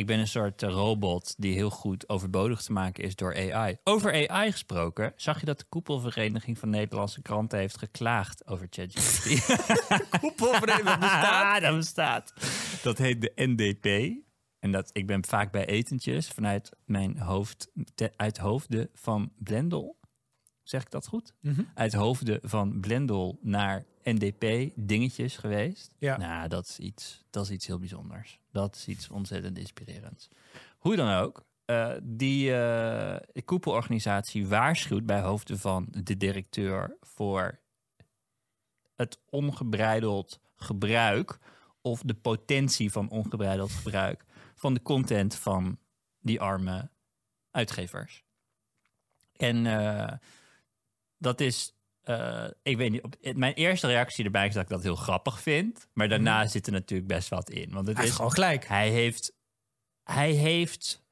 Ik ben een soort eh, robot die heel goed overbodig te maken is door AI. Over AI gesproken, zag je dat de koepelvereniging van Nederlandse kranten heeft geklaagd over ChatGPT? Koepelvereniging, bestaat. dat bestaat. Dat heet de NDP. En dat, ik ben vaak bij etentjes vanuit mijn hoofd, te- uit hoofden van Blendel. Zeg ik dat goed? Mhm. Uit hoofden van Blendel naar NDP dingetjes geweest. Ja. Nou, dat is, iets, dat is iets heel bijzonders. Dat is iets ontzettend inspirerends. Hoe dan ook, eh, die eh, koepelorganisatie waarschuwt bij hoofden van de directeur voor het ongebreideld gebruik of de potentie van ongebreideld gebruik van de content van die arme uitgevers. En eh, dat is, eh, ik weet niet, op, mijn eerste reactie erbij is dat ik dat heel grappig vind, maar daarna zit er natuurlijk best wat in. Want het Hij is is gewoon gelijk. hij heeft, hij heeft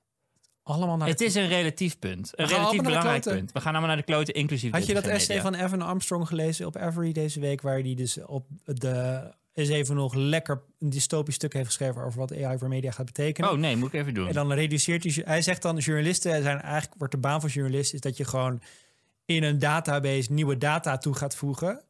Allemaal naar het is een relatief punt. Een relatief belangrijk punt. We gaan allemaal naar de kloten, inclusief Had je dat essay van Evan Armstrong gelezen op Every deze week, waar hij dus op de eens even nog lekker een dystopisch stuk heeft geschreven over wat AI voor media gaat betekenen. Oh nee, moet ik even doen. En dan reduceert hij, hij zegt dan journalisten zijn eigenlijk wordt de baan van journalist is dat je gewoon in een database nieuwe data toe gaat voegen.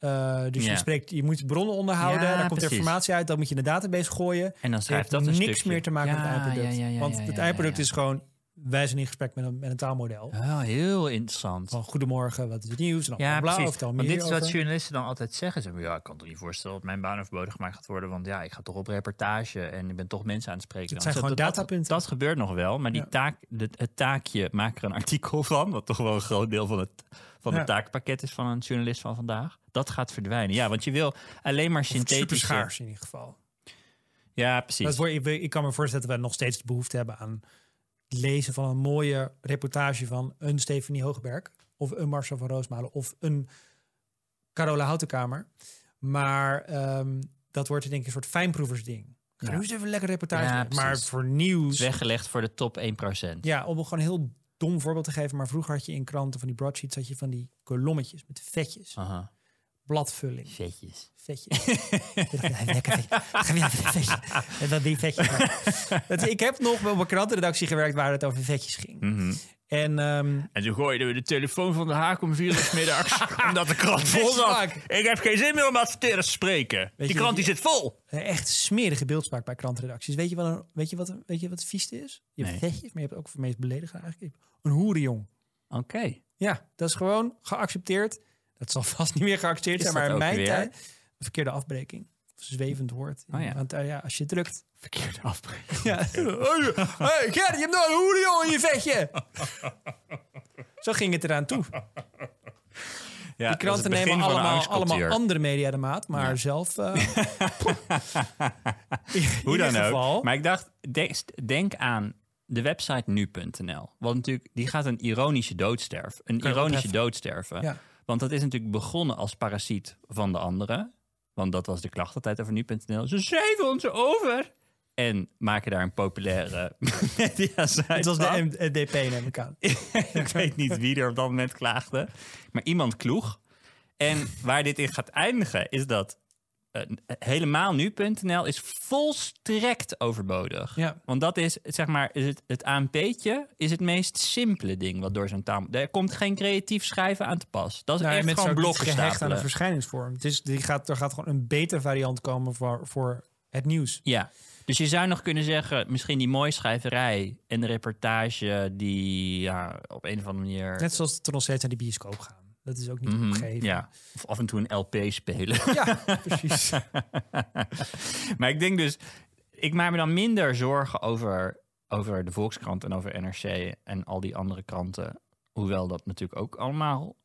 Uh, dus Ja. je spreekt, je moet bronnen onderhouden, Ja, daar komt precies. informatie uit, dan moet je in de database gooien. en dan schrijft heeft dat niks stukje. meer te maken met het eindproduct. Want het eindproduct is gewoon, wij zijn in gesprek met een, met een taalmodel. Oh, heel interessant. Van goedemorgen, wat is het nieuws? En dan Ja, bla, precies. of dit is wat journalisten dan altijd zeggen. Ze ja, ik kan er niet voorstellen dat mijn baan overbodig gemaakt gaat worden. Want ja, ik ga toch op reportage en ik ben toch mensen aan het spreken. Het zijn gewoon dat, datapunten. Dat, dat gebeurt nog wel, maar die Ja. taak, het taakje, maak er een artikel van. Wat toch wel een groot deel van het, van Ja. het taakpakket is van een journalist van vandaag. Dat gaat verdwijnen. Ja, want je wil alleen maar Super synthetische... schaars in ieder geval. Ja, precies. Dat ik, ik kan me voorstellen dat we nog steeds de behoefte hebben aan lezen van een mooie reportage van een Stephanie Hoogberg of een Marcel van Roosmalen of een Carola Houtenkamer. Maar ehm, dat wordt denk ik een soort fijnproeversding. Ja. nu eens even een lekker reportage. Ja, maar voor nieuws. Weggelegd voor de top 1%. Ja, om gewoon een heel dom voorbeeld te geven. Maar vroeger had je in kranten van die broadsheets had je van die kolommetjes met vetjes. Aha. Bladvulling. Vetjes. Vetjes. En dan die vetjes. Dat- Ik heb nog op een krantenredactie gewerkt waar het over vetjes ging. Mhm. En ehm, En toen gooiden we de telefoon van de haak om vier uur 's middags. omdat de krant vol zat. Ik heb geen zin meer om adverteerders te spreken. die je krant die zit vol. echt smerige beeldspraak bij krantenredacties. Weet je wat, een, weet je wat, een- weet je wat het vieste is? Je hebt Nee. vetjes, maar je hebt ook voor het meest beledigend eigenlijk. Een hoerenjong. Oké. Ja, dat is gewoon geaccepteerd. Dat zal vast niet meer geaccepteerd zijn, maar in mijn weer? tijd... Verkeerde afbreking. Of zwevend woord. Oh ja. Want eh, ja, als je drukt... Verkeerde afspraak. Ja. hey, Gert, je hebt nou een hoerenjong in je vetje. Zo ging het eraan toe. Ja, Die kranten nemen allemaal, allemaal andere media de maat, maar Ja. zelf. eh, Hoe dan ook. Maar ik dacht, denk, aan de website nu.nl. Want natuurlijk, die gaat een ironische doodsterven. Een ironische doodsterven. Ja. Want dat is natuurlijk begonnen als parasiet van de anderen. Want dat was de klacht altijd over nu.nl. Ze schrijven ons over. En maken daar een populaire media-site Het was de. NDP, neem ik aan. ik weet niet wie er op dat moment klaagde. Maar iemand kloeg. En waar dit in gaat eindigen is dat helemaal nu.nl is volstrekt overbodig. Ja. Want dat is, zeg maar, is het, het ANP'tje is het meest simpele ding wat door zo'n taal... Er komt geen creatief schrijven aan te pas. Dat is Nou, echt gewoon blokken gehecht aan de verschijningsvorm. Het is, die gaat, er gaat gewoon een beter variant komen voor, voor het nieuws. Ja. Dus je zou nog kunnen zeggen, misschien die mooie schrijverij en de reportage die ja, op een of andere manier... Net zoals het er nog steeds naar de bioscoop gaan. Dat is ook niet opgegeven. ja. Of af en toe een LP spelen. Ja, precies. maar ik denk dus, ik maak me dan minder zorgen over, over de Volkskrant en over NRC en al die andere kranten. Hoewel dat natuurlijk ook allemaal.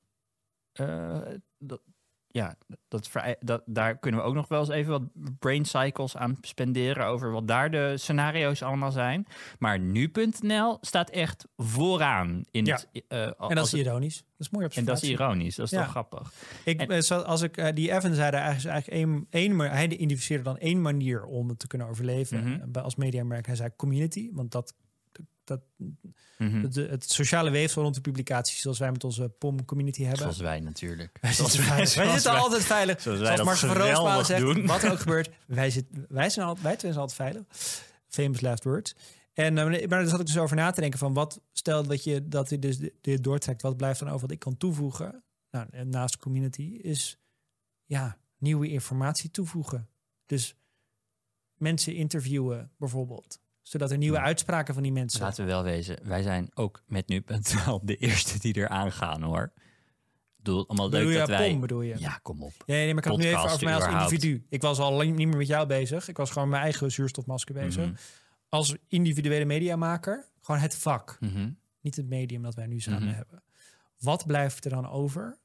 eh, dat, ja, dat, daar kunnen we ook nog wel eens even wat brain cycles aan spenderen over wat daar de scenario's allemaal zijn. Maar nu.nl staat echt vooraan in Ja. het. eh, En dat is het- ironisch. Dat is mooi en dat is ironisch, dat is Ja. toch grappig. Ik, En- eh, als ik eh, die Evan zei, daar eigenlijk, eigenlijk één, één, maar hij identificeerde dan één manier om het te kunnen overleven eh, bij- als mediamerk. Hij zei community, want dat, dat Mhm. het, het sociale weefsel rond de publicaties, zoals wij met onze POM community hebben. Zoals wij natuurlijk. wij Zoals zitten, wij zoals zitten wij- altijd veilig. zoals wij Zoals Marcel van Roosmalen zegt, doen. wat er ook gebeurt, wij, zitten, wij, zijn al, wij twee zijn altijd veilig. Famous last words. En uh, maar daar zat ik dus over na te denken van wat stel dat je dat je dus dit doortrekt, wat blijft dan over wat ik kan toevoegen? Nou, naast community is ja nieuwe informatie toevoegen. Dus mensen interviewen bijvoorbeeld zodat er nieuwe uitspraken van die mensen. Laten we wel wezen, wij zijn ook met nu.nl de eerste die er aangaan hoor. Doel, allemaal leuk dat wij... Pom, bedoel je? Ja, kom op. Ja, nee, maar ik had nu even over mij als überhaupt. individu. Ik was al lang niet meer met jou bezig. Ik was gewoon mijn eigen zuurstofmasker bezig. Mhm. Als individuele mediamaker, gewoon het vak. Mhm. Niet het medium dat wij nu samen Mhm. hebben. Wat blijft er dan over?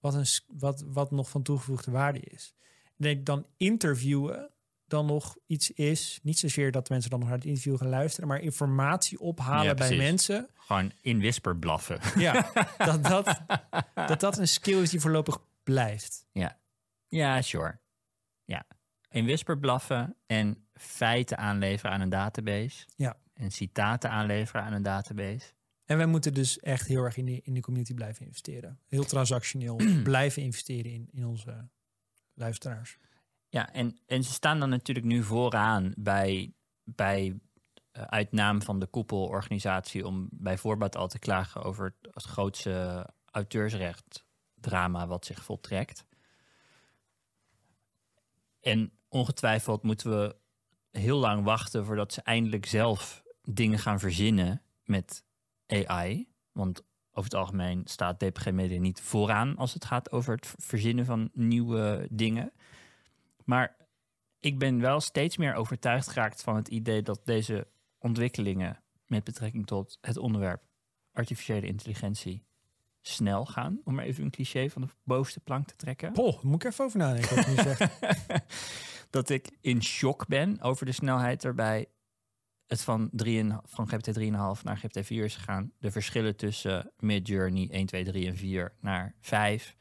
Wat, een, wat, wat nog van toegevoegde waarde is. Ik denk dan interviewen dan nog iets is. Niet zozeer dat mensen dan nog naar het interview gaan luisteren, maar informatie ophalen Ja, bij mensen. Gewoon in whisper blaffen. Ja, dat, dat, dat dat een skill is die voorlopig blijft. Ja, sure. Ja. In whisper blaffen en feiten aanleveren aan een database. Ja. En citaten aanleveren aan een database. En wij moeten dus echt heel erg in de, in de community blijven investeren. Heel transactioneel blijven investeren in, in onze luisteraars. Ja, en, en ze staan dan natuurlijk nu vooraan bij, bij eh, uit naam van de koepelorganisatie om bij voorbaat al te klagen over het grootste auteursrecht drama wat zich voltrekt. En ongetwijfeld moeten we heel lang wachten voordat ze eindelijk zelf dingen gaan verzinnen met AI. Want over het algemeen staat DPG Media niet vooraan als het gaat over het verzinnen van nieuwe dingen. Maar ik ben wel steeds meer overtuigd geraakt van het idee dat deze ontwikkelingen met betrekking tot het onderwerp artificiële intelligentie snel gaan. Om maar even een cliché van de bovenste plank te trekken. Poh, moet ik even over nadenken. Wat je nu zegt. dat ik in shock ben over de snelheid waarbij het van, 3 en, van GPT 3,5 naar GPT 4 is gegaan. De verschillen tussen Midjourney 1, 2, 3 en 4 naar 5.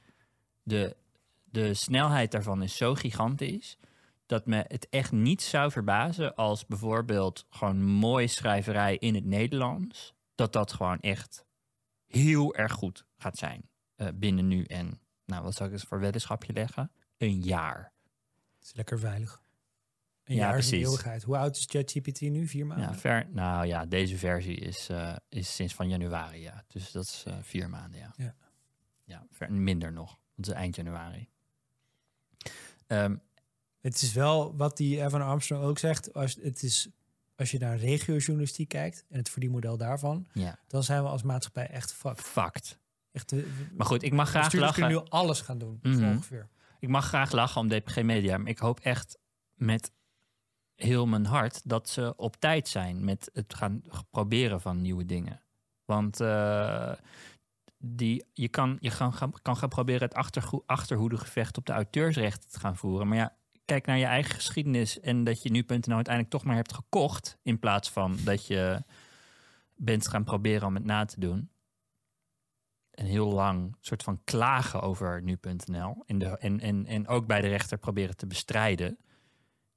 De, de snelheid daarvan is zo gigantisch dat me het echt niet zou verbazen als bijvoorbeeld gewoon mooie schrijverij in het Nederlands, dat dat gewoon echt heel erg goed gaat zijn eh, binnen nu en, nou wat zou ik eens voor weddenschapje leggen? Een jaar. Het is lekker veilig. Een Ja, jaar is precies. eeuwigheid. Hoe oud is ChatGPT nu? Vier maanden? Ja, ver, nou ja, deze versie is, eh, is sinds van januari, ja. Dus dat is eh, vier maanden, ja. Ja. Ja, ver, minder nog. Want het is eind januari. Ehm, Het is wel wat die Evan Armstrong ook zegt. Als, het is, als je naar regiojournalistiek kijkt en het verdienmodel daarvan, ja, dan zijn we als maatschappij echt fucked. fucked. Echt, Maar goed, ik mag graag lachen. kunnen nu alles gaan doen, Mhm. ongeveer. Ik mag graag lachen om DPG Media. Maar ik hoop echt met heel mijn hart dat ze op tijd zijn met het gaan proberen van nieuwe dingen. Want eh, die, je, kan, je gaan- kan gaan proberen het achtergo- achterhoedegevecht op de auteursrechten te gaan voeren. Maar ja, kijk naar je eigen geschiedenis en dat je nu.nl uiteindelijk toch maar hebt gekocht. In plaats van dat je bent gaan proberen om het na te doen. En heel lang soort van klagen over nu.nl. En, en, en, en ook bij de rechter proberen te bestrijden.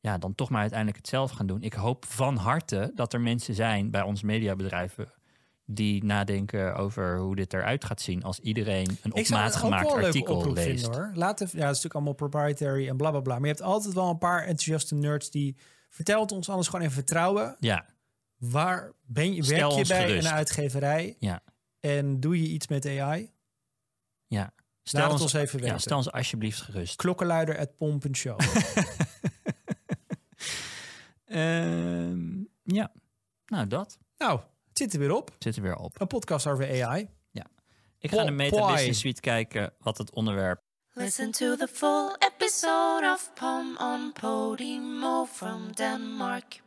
Ja, dan toch maar uiteindelijk het zelf gaan doen. Ik hoop van harte dat er mensen zijn bij onze mediabedrijven die nadenken over hoe dit eruit gaat zien als iedereen een op maat gemaakt artikel leest. vinden hoor. Laat even, ja, het is natuurlijk allemaal proprietary en bla bla bla. Maar je hebt altijd wel een paar enthousiaste nerds die vertelt ons alles gewoon even vertrouwen. Ja, Waar ben je, Stel werk je bij gerust. een uitgeverij ja, en doe je iets met AI? ja. Laat het ons even ja, weten. stel ons alsjeblieft gerust. Klokkenluider at pomp.show. Ehm, ja, nou dat nou, zit er weer op. zit er weer op. Een podcast over AI. Ik ga de Po- Meta. Business Suite kijken wat het onderwerp Listen to the full episode of Pom on Podimo from Denmark.